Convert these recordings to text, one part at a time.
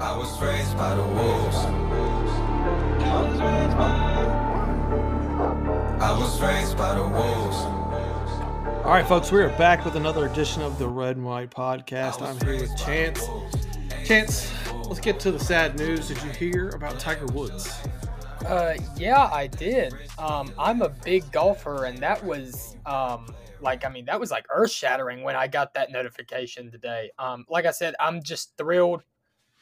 I was raised by the wolves. I was raised by the wolves. All right, folks, we are back with another edition of the Red and White Podcast. I'm here with Chance. Chance, let's get to the sad news. Did you hear about Tiger Woods? Uh, yeah, I did. Um, I'm a big golfer, and that was um, like, I mean, that was like earth shattering when I got that notification today. Um, like I said, I'm just thrilled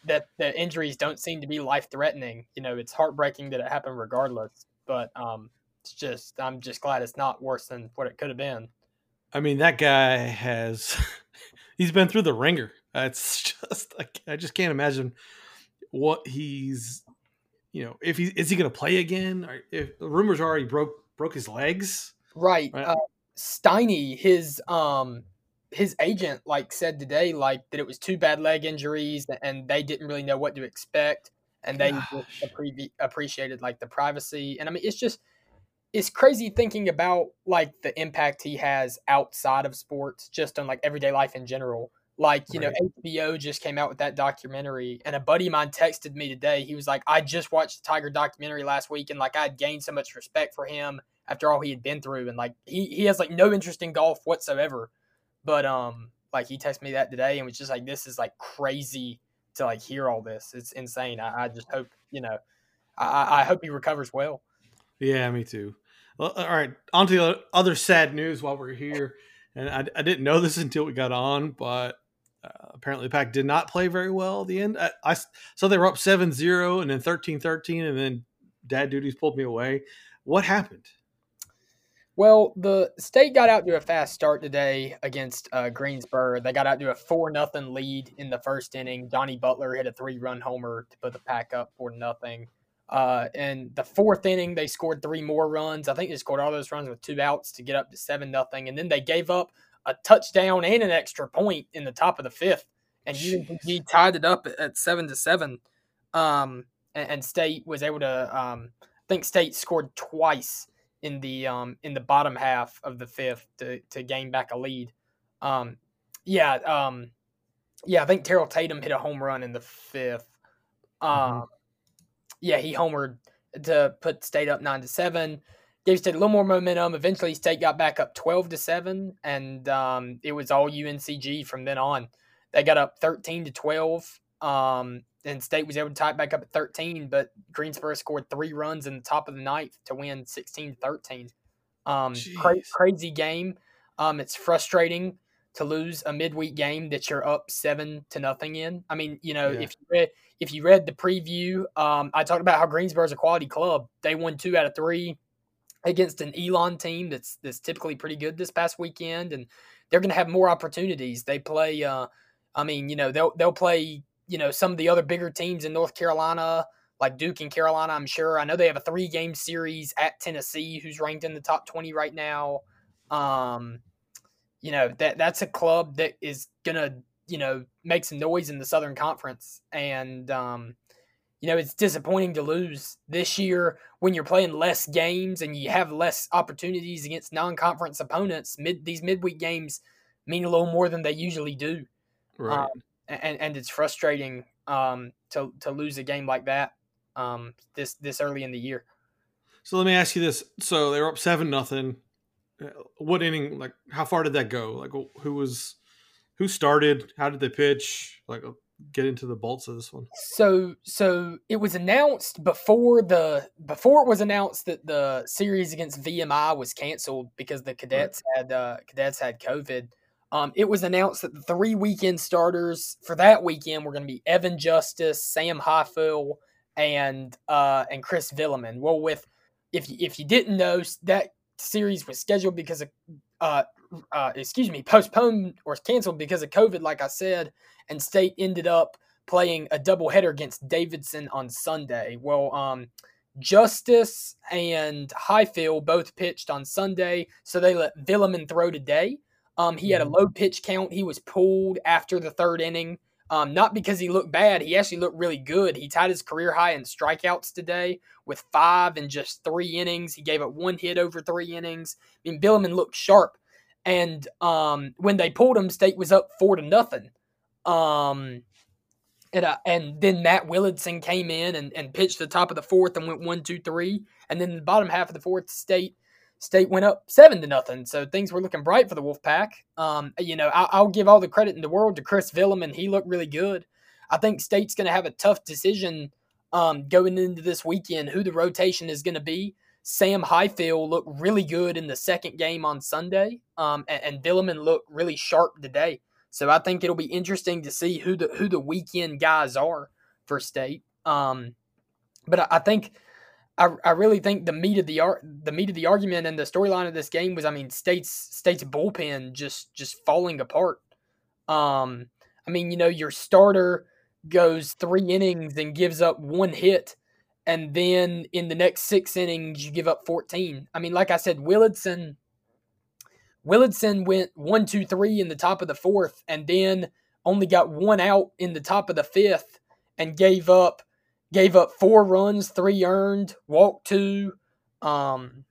that the injuries don't seem to be life threatening. You know, it's heartbreaking that it happened regardless, but um, it's just, I'm just glad it's not worse than what it could have been. I mean, that guy has, he's been through the ringer. It's just, I just can't imagine what he's you know, if he is he going to play again? Or if the rumors are he broke broke his legs, right? right? Uh, Steiny, his um his agent like said today like that it was two bad leg injuries and they didn't really know what to expect and they appre- appreciated like the privacy and I mean it's just it's crazy thinking about like the impact he has outside of sports just on like everyday life in general like, you right. know, HBO just came out with that documentary, and a buddy of mine texted me today. He was like, I just watched the Tiger documentary last week, and like I had gained so much respect for him after all he had been through. And like he, he has like no interest in golf whatsoever. But um like he texted me that today and was just like, This is like crazy to like hear all this. It's insane. I, I just hope, you know, I, I hope he recovers well. Yeah, me too. Well, all right, on to the other sad news while we're here. And I, I didn't know this until we got on, but uh, apparently, the pack did not play very well at the end. I, I so they were up 7-0 and then 13-13 and then dad duties pulled me away. What happened? Well, the state got out to a fast start today against uh, Greensboro. They got out to a four nothing lead in the first inning. Johnny Butler hit a three run homer to put the pack up four nothing. Uh, in the fourth inning, they scored three more runs. I think they scored all those runs with two outs to get up to seven nothing, and then they gave up a touchdown and an extra point in the top of the fifth, and he tied it up at seven to seven. Um, and, and, State was able to. Um, I think State scored twice in the um, in the bottom half of the fifth to to gain back a lead. Um, yeah, um, yeah, I think Terrell Tatum hit a home run in the fifth. Um, mm-hmm. yeah, he homered to put State up nine to seven gave State a little more momentum. Eventually, State got back up 12 to 7, and um, it was all UNCG from then on. They got up 13 to 12, um, and State was able to tie it back up at 13, but Greensboro scored three runs in the top of the ninth to win 16 13. Um, cra- crazy game. Um, it's frustrating to lose a midweek game that you're up seven to nothing in. I mean, you know, yeah. if you read if you read the preview, um, I talked about how Greensboro is a quality club. They won two out of three against an Elon team that's that's typically pretty good this past weekend, and they're going to have more opportunities. They play, uh, I mean, you know, they'll they'll play, you know, some of the other bigger teams in North Carolina, like Duke and Carolina. I'm sure. I know they have a three game series at Tennessee, who's ranked in the top twenty right now. Um, you know that that's a club that is gonna you know make some noise in the Southern Conference, and um, you know, it's disappointing to lose this year when you're playing less games and you have less opportunities against non-conference opponents. Mid these midweek games mean a little more than they usually do, right? Um, and and it's frustrating um, to to lose a game like that um, this this early in the year. So let me ask you this: So they were up seven nothing. Uh, what inning? Like, how far did that go? Like, who was who started? How did they pitch? Like, get into the bolts of this one. So so it was announced before the before it was announced that the series against VMI was canceled because the cadets right. had uh, cadets had COVID. Um, it was announced that the three weekend starters for that weekend were going to be Evan Justice, Sam Highfill, and uh, and Chris Villaman. Well, with if if you didn't know that series was scheduled because of uh, uh, excuse me, postponed or canceled because of COVID, like I said, and State ended up playing a doubleheader against Davidson on Sunday. Well, um, Justice and Highfill both pitched on Sunday, so they let Villaman throw today. Um, he had a mm-hmm. low pitch count. He was pulled after the third inning. Um, not because he looked bad. He actually looked really good. He tied his career high in strikeouts today with five in just three innings. He gave up one hit over three innings. I mean, Villaman looked sharp. And um, when they pulled him, State was up four to nothing. Um, And, uh, and then Matt Willadsen came in and, and pitched the top of the fourth and went one, two, three. And then the bottom half of the fourth, State State went up seven to nothing. So things were looking bright for the Wolfpack. Um, you know, I, will give all the credit in the world to Chris Villaman. He looked really good. I think State's going to have a tough decision um, going into this weekend who the rotation is going to be. Sam Highfill looked really good in the second game on Sunday, um, and, and looked really sharp today. So I think it'll be interesting to see who the who the weekend guys are for State. Um, but I, I think I, I really think the meat of the art the meat of the argument and the storyline of this game was I mean state's state's bullpen just just falling apart. Um, I mean you know your starter goes three innings and gives up one hit, and then in the next six innings you give up fourteen. I mean like I said, Willadsen Willadsen went one two three in the top of the fourth, and then only got one out in the top of the fifth, and gave up gave up four runs, three earned, walked two. Um,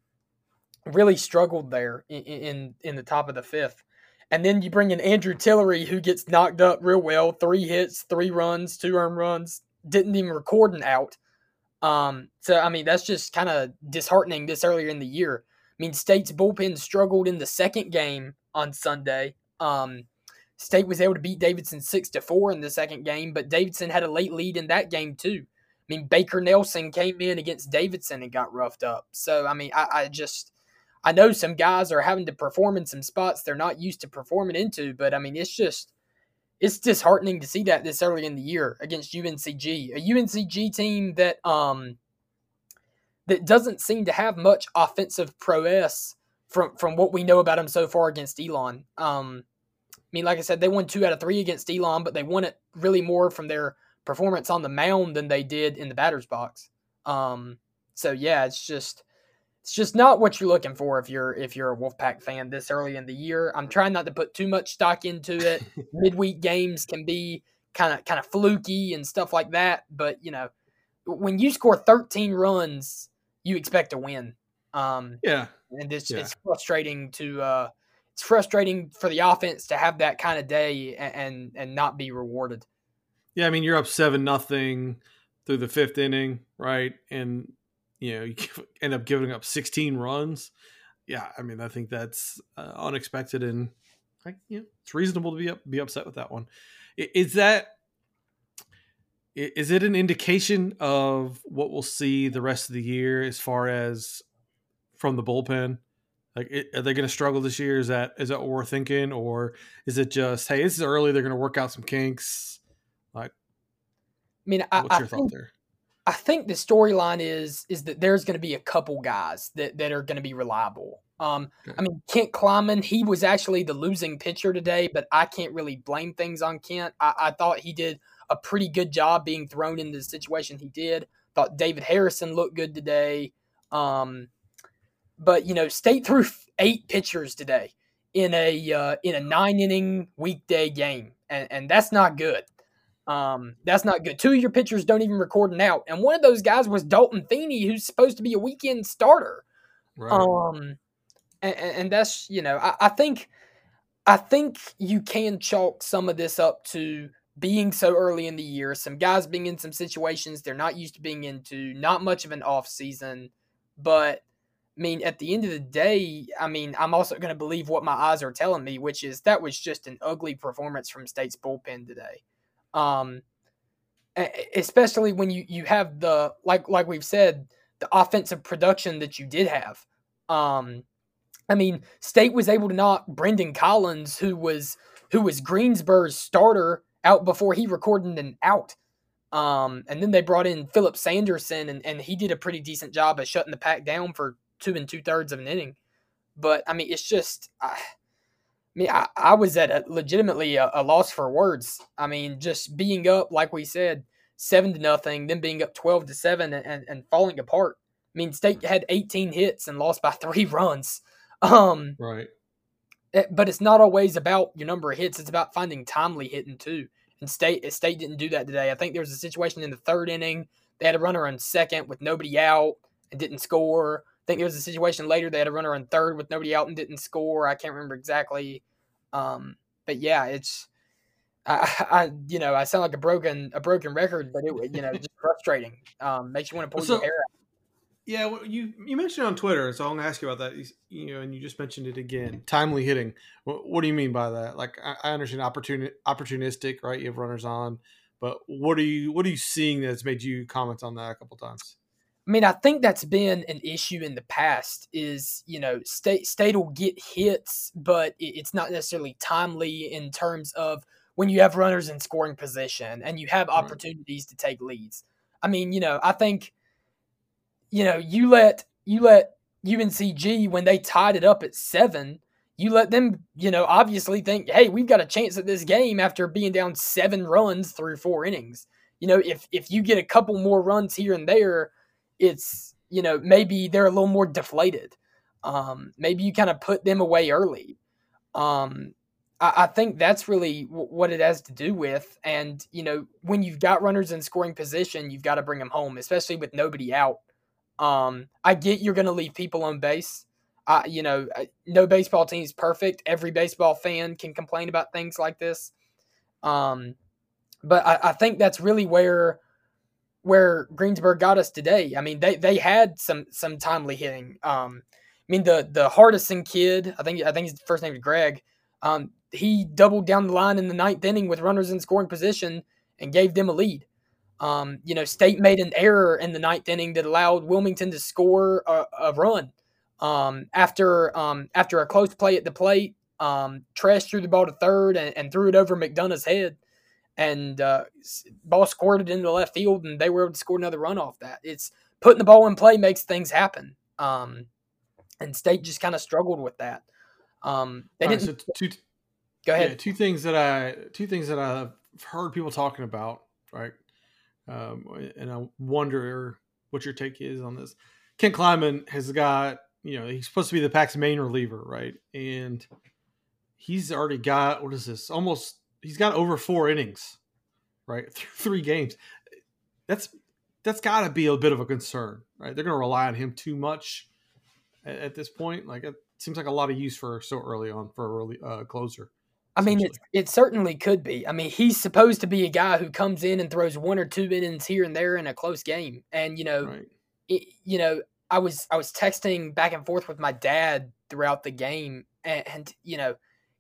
really struggled there in, in in the top of the fifth. And then you bring in Andrew Tillery, who gets knocked up real well. Three hits, three runs, two earned runs. Didn't even record an out. Um, so I mean, that's just kind of disheartening this earlier in the year. I mean, State's bullpen struggled in the second game on Sunday. Um, State was able to beat Davidson six to four in the second game, but Davidson had a late lead in that game too. I mean, Baker Nelson came in against Davidson and got roughed up. So, I mean, I, I, just, I know some guys are having to perform in some spots they're not used to performing into, but I mean, it's just, it's disheartening to see that this early in the year against UNCG, a UNCG team that, um, that doesn't seem to have much offensive prowess from from what we know about them so far against Elon. Um, I mean, like I said, they won two out of three against Elon, but they won it really more from their performance on the mound than they did in the batter's box. Um, so yeah, it's just it's just not what you're looking for if you're if you're a Wolfpack fan this early in the year. I'm trying not to put too much stock into it. Midweek games can be kind of kind of fluky and stuff like that, but you know, when you score 13 runs, you expect to win. Um, yeah, and it's yeah. it's frustrating to uh, it's frustrating for the offense to have that kind of day and and, and not be rewarded. Yeah, I mean you're up seven nothing through the fifth inning, right? And you know you end up giving up 16 runs. Yeah, I mean I think that's uh, unexpected and like you know it's reasonable to be up, be upset with that one. Is that is it an indication of what we'll see the rest of the year as far as from the bullpen? Like, are they going to struggle this year? Is that is that what we're thinking, or is it just hey, this is early? They're going to work out some kinks. Like, I mean, I, what's your I thought think, there? I think the storyline is is that there's going to be a couple guys that, that are going to be reliable. Um, Okay. I mean, Kent Klyman, he was actually the losing pitcher today, but I can't really blame things on Kent. I, I thought he did a pretty good job being thrown into the situation he did. Thought David Harrison looked good today. Um, but you know, State threw eight pitchers today in a uh, in a nine inning weekday game, and, and that's not good. Um, that's not good. Two of your pitchers don't even record an out, and one of those guys was Dalton Feeney, who's supposed to be a weekend starter. Right. Um, and, and that's you know, I, I think, I think you can chalk some of this up to being so early in the year, some guys being in some situations they're not used to being into, not much of an off season, but. I mean, at the end of the day, I mean, I'm also going to believe what my eyes are telling me, which is that was just an ugly performance from State's bullpen today. Um, especially when you you have the like like we've said the offensive production that you did have. Um, I mean, State was able to knock Brendan Collins, who was who was Greensboro's starter, out before he recorded an out. Um, and then they brought in Philip Sanderson, and, and he did a pretty decent job of shutting the pack down for two and two thirds of an inning. But I mean, it's just, I, I mean, I, I was at a, legitimately a, a loss for words. I mean, just being up, like we said, seven to nothing, then being up twelve to seven, and, and, and falling apart. I mean, State had 18 hits and lost by three runs. Um, right. Eh, but it's not always about your number of hits. It's about finding timely hitting too. And State State didn't do that today. I think there was a situation in the third inning. They had a runner on second with nobody out and didn't score. I think there was a situation later they had a runner on third with nobody out and didn't score. I can't remember exactly. Um, but yeah, it's I, I, you know, I sound like a broken a broken record, but it, you know, just frustrating. Um, makes you want to pull So- your hair out. Yeah, well, you you mentioned it on Twitter, so I'm gonna ask you about that. You- You know, and you just mentioned it again. Timely hitting. What, what do you mean by that? Like, I, I understand opportuni- opportunistic, right? You have runners on, but what are you what are you seeing that's made you comment on that a couple times? I mean, I think that's been an issue in the past. Is you know, state state will get hits, but it's not necessarily timely in terms of when you have runners in scoring position and you have opportunities to take leads. I mean, you know, I think, you know, you let you let UNCG when they tied it up at seven. You let them, you know, obviously think, hey, we've got a chance at this game after being down seven runs through four innings. You know, if if you get a couple more runs here and there, it's you know maybe they're a little more deflated. Um, maybe you kind of put them away early. Um, I, think that's really what it has to do with. And you know when you've got runners in scoring position, you've got to bring them home, especially with nobody out. Um, I get you're going to leave people on base. I, you know, no baseball team is perfect. Every baseball fan can complain about things like this. Um, but I, I think that's really where where Greensboro got us today. I mean, they they had some some timely hitting. Um, I mean, the the Hardison kid, I think I think his first name is Greg. Um, he doubled down the line in the ninth inning with runners in scoring position and gave them a lead. Um, you know, State made an error in the ninth inning that allowed Wilmington to score a, a run. Um, after um, after a close play at the plate, um, Tresh threw the ball to third and, and threw it over McDonough's head, and uh, ball squirted into left field, and they were able to score another run off that. It's putting the ball in play makes things happen. Um, and State just kind of struggled with that. Um, they All right, didn't so two go ahead. Yeah, two things that I two things that I've heard people talking about, right? Um, and I wonder what your take is on this. Kent Klyman has got, you know, he's supposed to be the Pack's main reliever, right? And he's already got what is this? Almost he's got over four innings, right? Th- Three games. That's that's got to be a bit of a concern, right? They're going to rely on him too much at, at this point. Like it seems like a lot of use for so early on for a really uh, closer. I mean, it, it certainly could be. I mean, he's supposed to be a guy who comes in and throws one or two innings here and there in a close game. And you know, right. it, you know, I was I was texting back and forth with my dad throughout the game, and, and you know,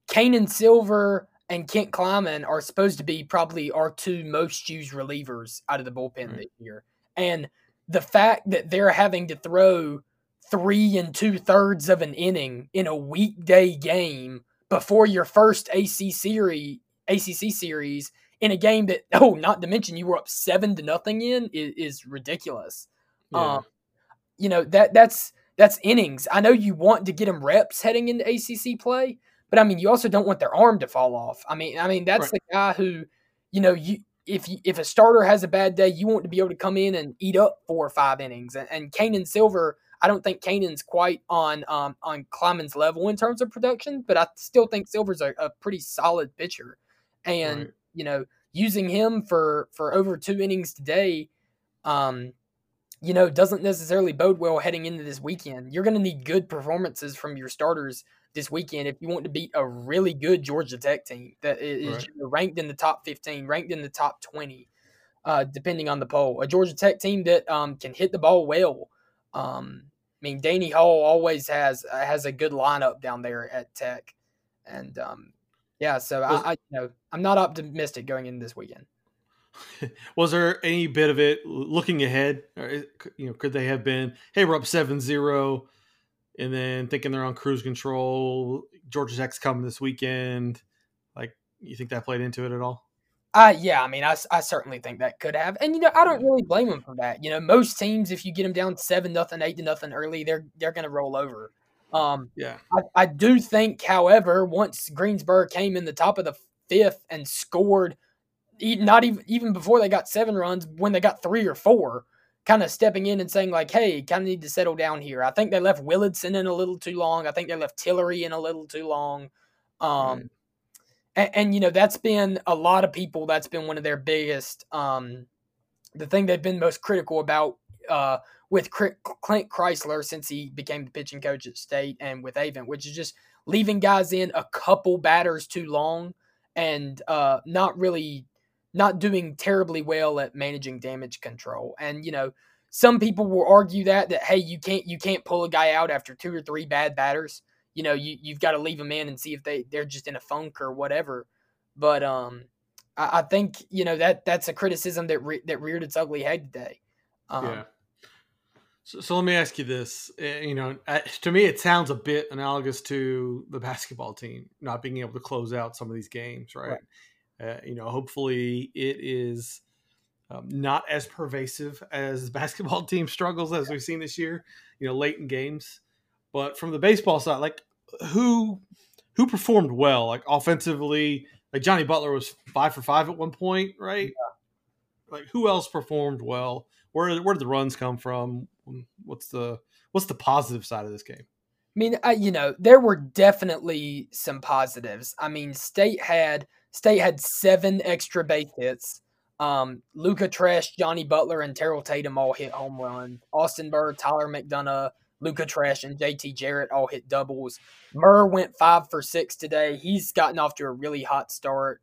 Canaan Silver and Kent Klyman are supposed to be probably our two most used relievers out of the bullpen Right. this year, and the fact that they're having to throw three and two thirds of an inning in a weekday game before your first AC series ACC series in a game that oh not to mention you were up seven to nothing in is, is ridiculous. Yeah. Um, you know that that's that's innings. I know you want to get them reps heading into ACC play, but I mean you also don't want their arm to fall off. I mean I mean that's Right. the guy who you know you if you, if a starter has a bad day, you want to be able to come in and eat up four or five innings. And, and Canaan Silver, I don't think Canaan's quite on um, on Klyman's level in terms of production, but I still think Silver's a, a pretty solid pitcher. And Right. you know, using him for for over two innings today, um, you know, doesn't necessarily bode well heading into this weekend. You're going to need good performances from your starters this weekend if you want to beat a really good Georgia Tech team that is Right. ranked in the top 15, ranked in the top 20, uh, depending on the poll. A Georgia Tech team that um, can hit the ball well. Um, I mean, Danny Hall always has uh, has a good lineup down there at Tech, and um, yeah, so Was- I, I you know I'm not optimistic going into this weekend. Was there any bit of it looking ahead? Or you know, could they have been, hey, we're up 7-0, and then thinking they're on cruise control, Georgia Tech's coming this weekend. Like, you think that played into it at all? Uh, yeah, I mean, I, I certainly think that could have, and you know, I don't really blame them for that. You know, most teams, if you get them down seven nothing, eight to nothing early, they're they're going to roll over. Um, Yeah. I, I do think, however, once Greensboro came in the top of the fifth and scored, not even even before they got seven runs, when they got three or four, kind of stepping in and saying like, "Hey, kind of need to settle down here." I think they left Willadsen in a little too long. I think they left Tillery in a little too long. Um, Right. and, and you know that's been a lot of people. That's been one of their biggest. Um, the thing they've been most critical about uh, with Clint Chrysler since he became the pitching coach at State and with Avent, which is just leaving guys in a couple batters too long and uh, not really not doing terribly well at managing damage control. And you know, some people will argue that that hey, you can't you can't pull a guy out after two or three bad batters. You know, you you've got to leave them in and see if they they're just in a funk or whatever. But um, I, I think you know that that's a criticism that re- that reared its ugly head today. Um, yeah. So, so let me ask you this. Uh, you know, to me, it sounds a bit analogous to the basketball team not being able to close out some of these games, right? right. Uh, you know, hopefully it is um, not as pervasive as the basketball team struggles as we've seen this year. You know, late in games. But from the baseball side, like who who performed well, like offensively? Like Johnny Butler was five for five at one point, right? Yeah. Like who else performed well? Where where did the runs come from? What's the what's the positive side of this game? I mean, I, you know, there were definitely some positives. I mean, State had State had seven extra base hits. Um, Luca Tresh, Johnny Butler, and Terrell Tatum all hit home runs. Austin Bird, Tyler McDonough, Luca Tresh, and JT Jarrett all hit doubles. Murr went five for six today. He's gotten off to a really hot start.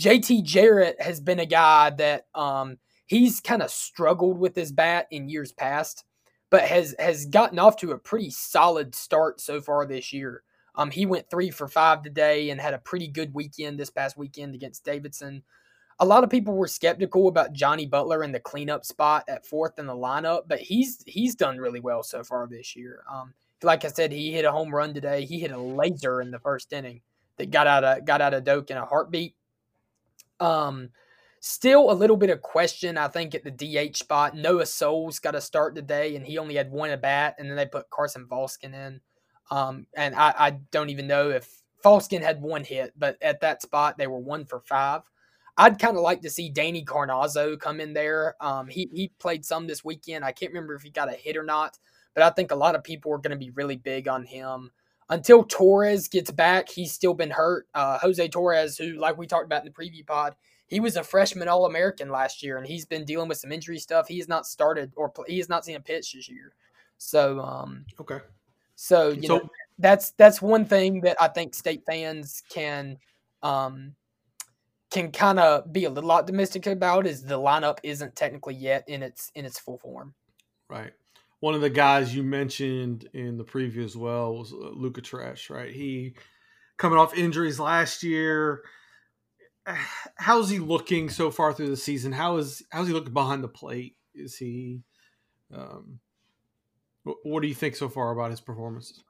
JT Jarrett has been a guy that um, he's kind of struggled with his bat in years past but has has gotten off to a pretty solid start so far this year. Um, he went three for five today and had a pretty good weekend this past weekend against Davidson. A lot of people were skeptical about Johnny Butler in the cleanup spot at fourth in the lineup, but he's he's done really well so far this year. Um, like I said, he hit a home run today. He hit a laser in the first inning that got out of got out of Doak in a heartbeat. Um, Still a little bit of question, I think, at the DH spot. Noah Soles got a start today, and he only had one at bat, and then they put Carson Falsken in. Um, and I, I don't even know if Falsken had one hit, but at that spot, they were one for five. I'd kind of like to see Danny Carnazzo come in there. Um, he, he played some this weekend. I can't remember if he got a hit or not, but I think a lot of people are going to be really big on him. Until Torres gets back, he's still been hurt. Uh, Jose Torres, who, like we talked about in the preview pod, he was a freshman All American last year, and he's been dealing with some injury stuff. He has not started or he has not seen a pitch this year. So, um, okay. So you so, know that's that's one thing that I think state fans can um, can kind of be a little optimistic about is the lineup isn't technically yet in its in its full form. Right. One of the guys you mentioned in the preview as well was uh, Luca Tresh, Right. He coming off injuries last year how's he looking so far through the season? How is how's he looking behind the plate? Is he um what do you think so far about his performances?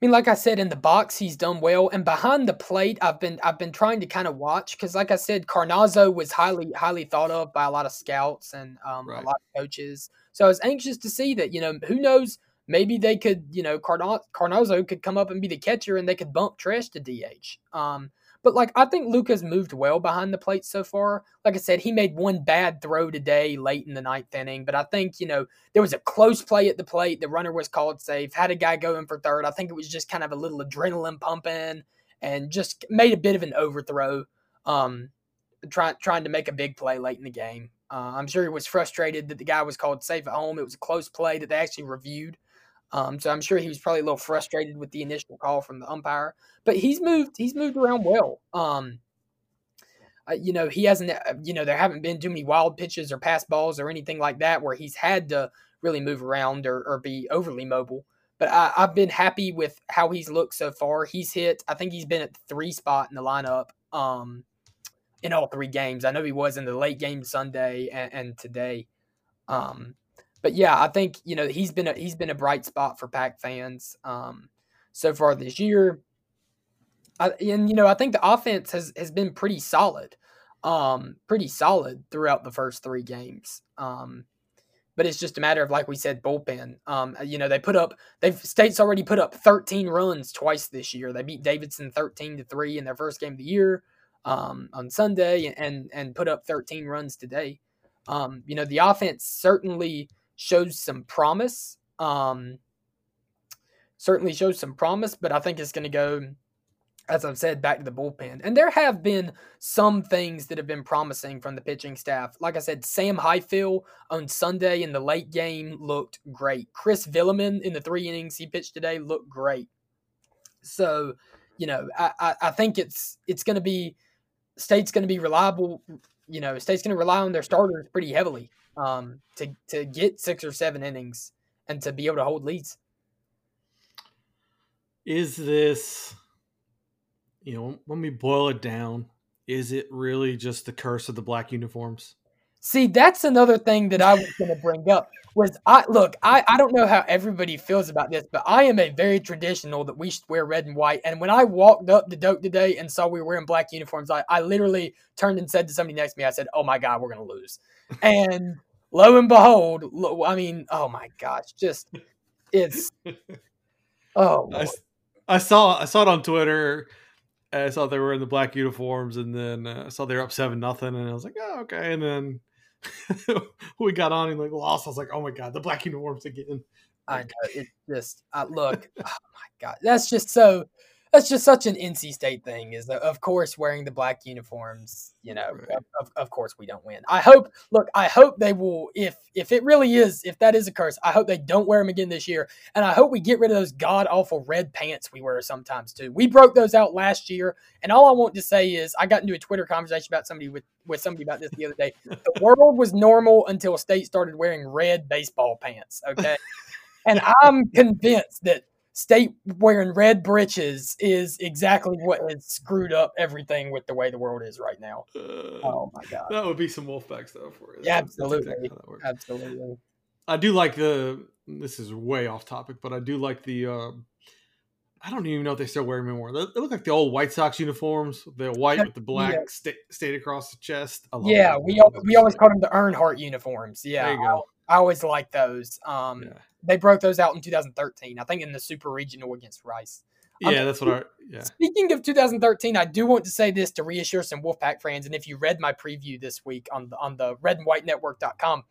I mean, like I said, in the box he's done well, and behind the plate, I've been I've been trying to kind of watch because, like I said, Carnazzo was highly highly thought of by a lot of scouts and um, right. a lot of coaches. So I was anxious to see that. You know, who knows? Maybe they could, you know, Carnazzo could come up and be the catcher, and they could bump Tresh to DH. Um, but like I think Luca's moved well behind the plate so far. Like I said, he made one bad throw today late in the ninth inning, but I think, you know, there was a close play at the plate. The runner was called safe, had a guy going for third. I think it was just kind of a little adrenaline pumping and just made a bit of an overthrow. Um trying trying to make a big play late in the game. Uh, I'm sure he was frustrated that the guy was called safe at home. It was a close play that they actually reviewed. Um, so I'm sure he was probably a little frustrated with the initial call from the umpire, but he's moved. He's moved around well. Um, uh, you know, he hasn't. Uh, you know, there haven't been too many wild pitches or pass balls or anything like that where he's had to really move around or, or be overly mobile. But I, have been happy with how he's looked so far. He's hit. I think he's been at the three spot in the lineup. Um, in all three games. I know he was in the late game Sunday and, and today. Um, but yeah, I think you know he's been a, he's been a bright spot for Pack fans um, so far this year. I, and you know I think the offense has has been pretty solid, um, pretty solid throughout the first three games. Um, but it's just a matter of like we said bullpen. Um, you know they put up they've states already put up 13 runs twice this year. They beat Davidson 13 to three in their first game of the year um, on Sunday and and put up 13 runs today. Um, you know the offense certainly shows some promise. Um, certainly shows some promise, but I think it's going to go, as I've said, back to the bullpen. And there have been some things that have been promising from the pitching staff. Like I said, Sam Highfill on Sunday in the late game looked great. Chris Villaman in the three innings he pitched today looked great. So, you know, I, I, I think it's it's going to be State's going to be reliable. You know, State's going to rely on their starters pretty heavily um, to to get six or seven innings and to be able to hold leads. Is this, you know, when we boil it down, is it really just the curse of the black uniforms? See, that's another thing that I was going to bring up. Was I look? I I don't know how everybody feels about this, but I am a very traditional that we should wear red and white. And when I walked up the Doak today and saw we were wearing black uniforms, I I literally turned and said to somebody next to me, I said, "Oh my god, we're going to lose." And lo and behold, lo, I mean, oh my gosh, just it's oh. I, I saw I saw it on Twitter. I saw they were in the black uniforms, and then uh, I saw they were up seven nothing, and I was like, oh okay. And then we got on and like lost. I was like, oh my god, the black uniforms again. I know it's just uh, look. oh my god, that's just so. That's just such an NC State thing. Is that of course wearing the black uniforms. You know, Right. of, of course we don't win. I hope. Look, I hope they will. If if it really is, if that is a curse, I hope they don't wear them again this year. And I hope we get rid of those god awful red pants we wear sometimes too. We broke those out last year, and all I want to say is I got into a Twitter conversation about somebody with with somebody about this the other day. The world was normal until State started wearing red baseball pants. Okay, and I'm convinced that State wearing red breeches is exactly what has screwed up everything with the way the world is right now. Uh, Oh my god! That would be some Wolfpack stuff for you. Yeah, absolutely. exactly that. Absolutely. I do like the. This is way off topic, but I do like the. Uh, I don't even know if they still wear them anymore. They, they look like the old White Sox uniforms. The white with the black yeah. sta- state across the chest. Yeah, those. we al- Those we always called them the Earnhardt uniforms. Yeah, There you go. I, always like those. Um, Yeah. they broke those out in 2013. I think in the Super Regional against Rice. Um, Yeah, that's what I. Yeah. Speaking of 2013, I do want to say this to reassure some Wolfpack fans. And if you read my preview this week on the on the redandwhitenetwork.com,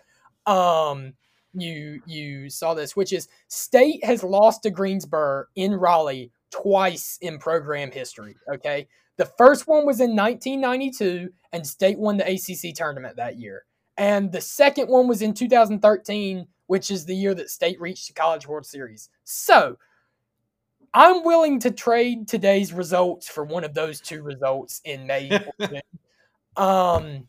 um, you you saw this, which is State has lost to Greensboro in Raleigh twice in program history. Okay. The first one was in 1992, and State won the ACC tournament that year. And the second one was in 2013, which is the year that State reached the College World Series. So I'm willing to trade today's results for one of those two results in May. um,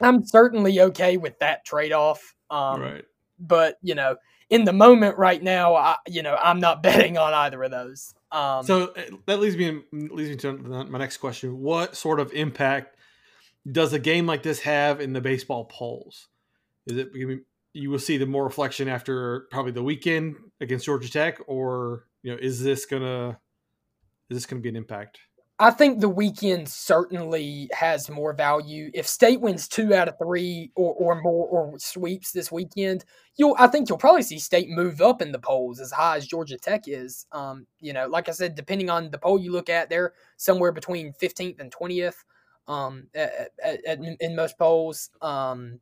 I'm certainly okay with that trade off. Um, right. But you know, in the moment right now, I, you know, I'm not betting on either of those. Um, So uh, that leads me leads me to my next question. What sort of impact does a game like this have in the baseball polls? Is it you will see the more reflection after probably the weekend against Georgia Tech, or you know, is this gonna is this gonna be an impact? I think the weekend certainly has more value. If State wins two out of three or, or more or sweeps this weekend, you'll I think you'll probably see State move up in the polls as high as Georgia Tech is. Um, you know, like I said, depending on the poll you look at, they're somewhere between 15th and 20th. Um, at, at, at, in most polls. Um,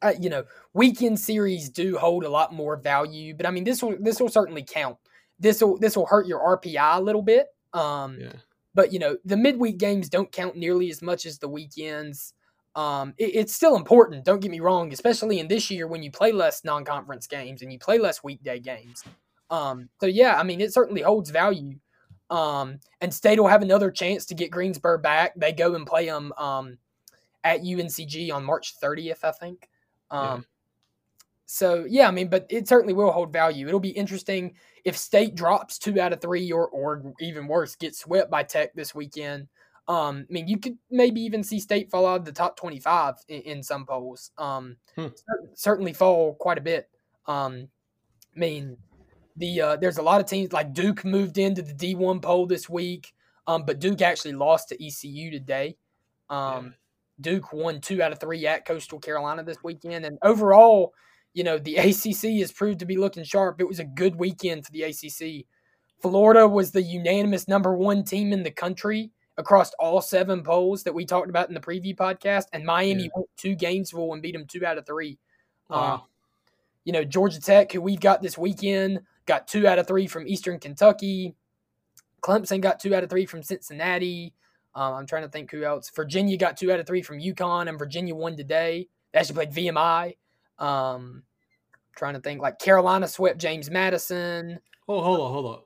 uh, you know, weekend series do hold a lot more value, but I mean, this will this will certainly count. This will this will hurt your RPI a little bit. Um, Yeah. but you know the midweek games don't count nearly as much as the weekends um, it- it's still important don't get me wrong especially in this year when you play less non-conference games and you play less weekday games um, so yeah i mean it certainly holds value um, and state will have another chance to get greensboro back. They go and play them um, at uncg on march 30th i think. Um, Yeah. so yeah i mean but it certainly will hold value. It'll be interesting if state drops two out of three or or even worse get swept by tech this weekend. Um i mean you could maybe even see state fall out of the top 25 in, in some polls. Um Hmm. cer- certainly fall quite a bit. Um i mean the uh there's a lot of teams like duke moved into the d1 poll this week um but duke actually lost to ecu today um Duke won two out of three at Coastal Carolina this weekend. And overall, you know, the ACC has proved to be looking sharp. It was a good weekend for the ACC. Florida was the unanimous number one team in the country across all seven polls that we talked about in the preview podcast. And Miami Yeah. went to Gainesville and beat them two out of three. Um, you know, Georgia Tech, who we've got this weekend, got two out of three from Eastern Kentucky. Clemson got two out of three from Cincinnati. Um, I'm trying to think who else. Virginia got two out of three from UConn, and Virginia won today. They actually played VMI. Um, trying to think like Carolina swept James Madison. Oh, hold on, hold on.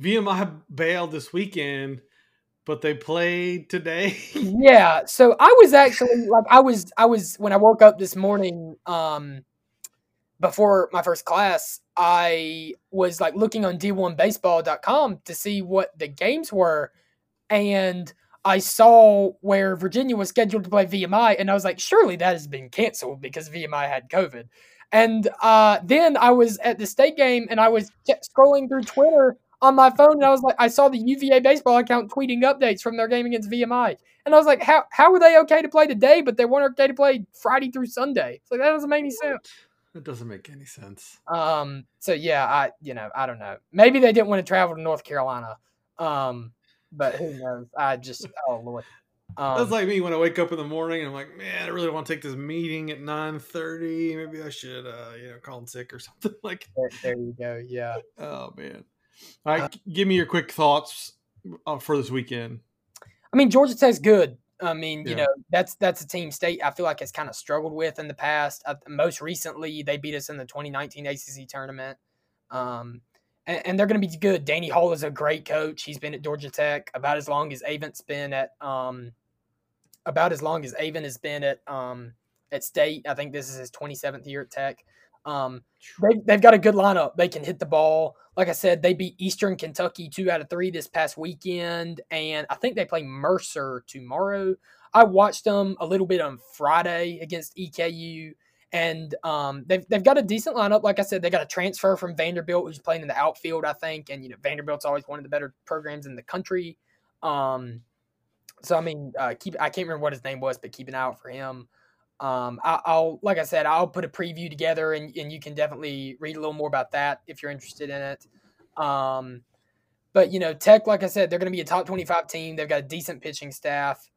VMI bailed this weekend, but they played today. yeah. So I was actually like I was I was when I woke up this morning um before my first class, I was like looking on d1baseball.com to see what the games were and I saw where Virginia was scheduled to play VMI and I was like surely that has been canceled because VMI had COVID. And uh, then I was at the state game and I was scrolling through Twitter on my phone and I was like, I saw the UVA baseball account tweeting updates from their game against VMI. And I was like, how, how were they okay to play today, but they weren't okay to play Friday through Sunday? It's like, that doesn't make any sense. It doesn't make any sense. Um, so yeah, I, you know, I don't know. Maybe they didn't want to travel to North Carolina. Um, but who knows? I just, oh Lord. Um, That's like me when I wake up in the morning and I'm like, man, I really want to take this meeting at nine thirty. Maybe I should, uh, you know, call in sick or something like. There, there you go. Yeah. Oh man. All right, uh, give me your quick thoughts uh, for this weekend. I mean, Georgia Tech's good. I mean, you know, that's that's a team state I feel like has kind of struggled with in the past. Uh, most recently, they beat us in the 2019 ACC tournament. Um, and, and, they're going to be good. Danny Hall is a great coach. He's been at Georgia Tech about as long as Avent's been at um, about as long as Avent has been at um, at State. I think this is his 27th year at Tech. Um, they, they've got a good lineup. They can hit the ball. Like I said, they beat Eastern Kentucky two out of three this past weekend, and I think they play Mercer tomorrow. I watched them a little bit on Friday against EKU, and um, they've they've got a decent lineup. Like I said, they got a transfer from Vanderbilt who's playing in the outfield, I think, and you know Vanderbilt's always one of the better programs in the country. Um, so I mean, uh, keep I can't remember what his name was, but keep an eye out for him. Um, I, will like I said, I'll put a preview together, and, and you can definitely read a little more about that if you're interested in it. Um, but you know, Tech, like I said, they're going to be a top 25 team. They've got a decent pitching staff.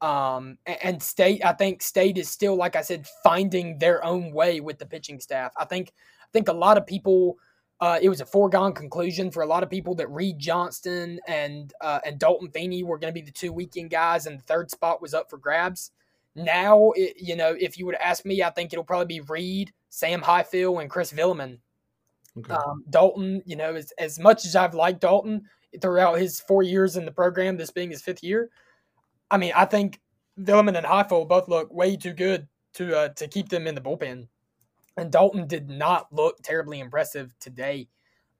Um, and State, I think State is still, like I said, finding their own way with the pitching staff. I think, I think a lot of people, uh, it was a foregone conclusion for a lot of people that Reid Johnston and uh, and Dalton Feeney were going to be the two weekend guys, and the third spot was up for grabs. Now, it, you know, if you would ask me, I think it'll probably be Reid, Sam Highfill, and Chris Villaman. Okay. Um, Dalton, you know, as, as much as I've liked Dalton throughout his four years in the program, this being his fifth year, I mean, I think Villaman and Highfill both look way too good to uh, to keep them in the bullpen. And Dalton did not look terribly impressive today.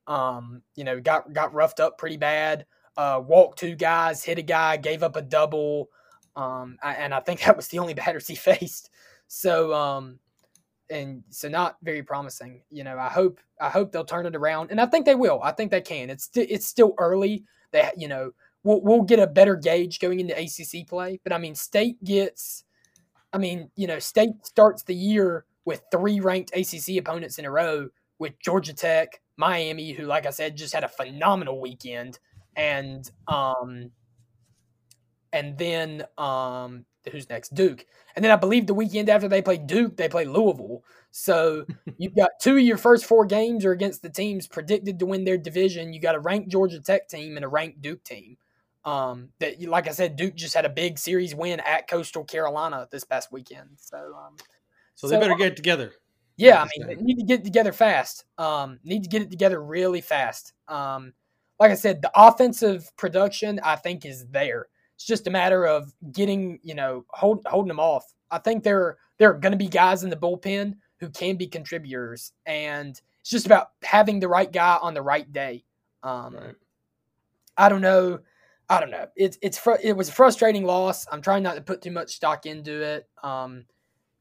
Um, you know, got got roughed up pretty bad. Uh, walked two guys, hit a guy, gave up a double. Um, I, and I think that was the only batters he faced. So, um, and so not very promising. You know, I hope I hope they'll turn it around, and I think they will. I think they can. It's it's still early. That you know we'll we'll get a better gauge going into ACC play. But I mean, State gets. I mean, you know, State starts the year with three ranked ACC opponents in a row with Georgia Tech, Miami, who, like I said, just had a phenomenal weekend, and um, and then um, who's next? Duke. And then I believe the weekend after they play Duke, they play Louisville. So you've got two of your first four games are against the teams predicted to win their division. You got a ranked Georgia Tech team and a ranked Duke team. Um, that like I said, Duke just had a big series win at Coastal Carolina this past weekend. So, um, so they so, better get together. Yeah, I mean, they need to get together fast. Um, need to get it together really fast. Um, like I said, the offensive production I think is there. It's just a matter of getting, you know, hold, holding them off. I think there there are going to be guys in the bullpen who can be contributors, and it's just about having the right guy on the right day. Um, right. I don't know. I don't know. It's it's fr- it was a frustrating loss. I'm trying not to put too much stock into it. Um,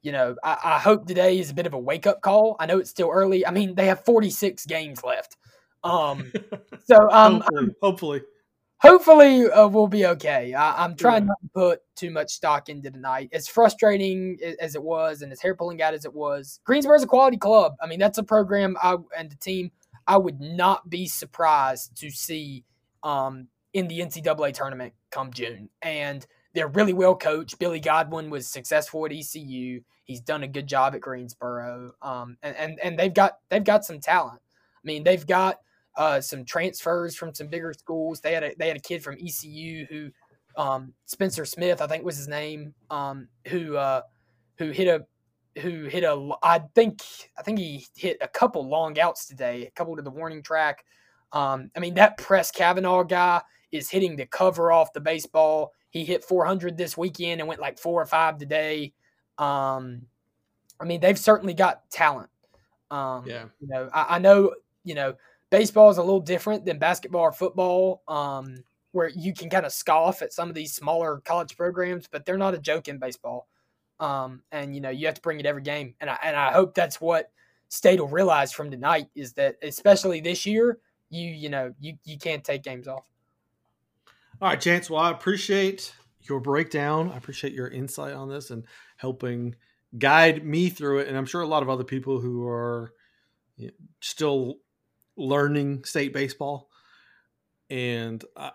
you know, I, I hope today is a bit of a wake up call. I know it's still early. I mean, they have 46 games left. Um, so um, hopefully, hopefully, hopefully uh, we'll be okay. I, am trying yeah. not to put too much stock into tonight. As frustrating as it was, and as hair pulling out as it was, Greensboro is a quality club. I mean, that's a program I and the team I would not be surprised to see um, in the NCAA tournament come June. And they're really well coached. Billy Godwin was successful at ECU. He's done a good job at Greensboro. Um, and, and and they've got they've got some talent. I mean, they've got uh, some transfers from some bigger schools. They had a they had a kid from ECU who um, Spencer Smith, I think was his name, um, who uh, who hit a who hit a I think I think he hit a couple long outs today, a couple to the warning track. Um, I mean that Press Kavanaugh guy is hitting the cover off the baseball. He hit 400 this weekend and went like four or five today. Um, I mean, they've certainly got talent. Um, Yeah. You know, I, I know, you know, baseball is a little different than basketball or football, um, where you can kind of scoff at some of these smaller college programs, but they're not a joke in baseball. Um, and you know, you have to bring it every game. And I and I hope that's what State will realize from tonight is that especially this year, you you know, you you can't take games off. All right, Chance. Well, I appreciate your breakdown. I appreciate your insight on this and helping guide me through it. And I'm sure a lot of other people who are still learning state baseball. And I,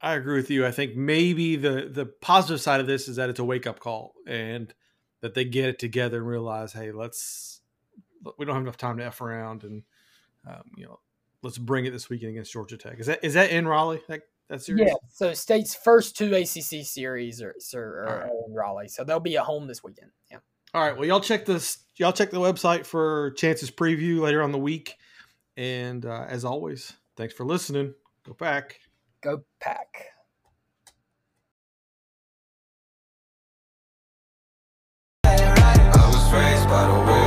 I agree with you. I think maybe the the positive side of this is that it's a wake up call and that they get it together and realize, hey, let's we don't have enough time to f around and um, you know let's bring it this weekend against Georgia Tech. Is that is that in Raleigh? That that series? Yeah. So State's first two ACC series are, are, are, All right. are in Raleigh, so they'll be at home this weekend. Yeah. All right. Well, y'all check this. Y'all check the website for Chance's preview later on the week. And uh, as always, thanks for listening. Go back. Go pack. I was raised by the wolves.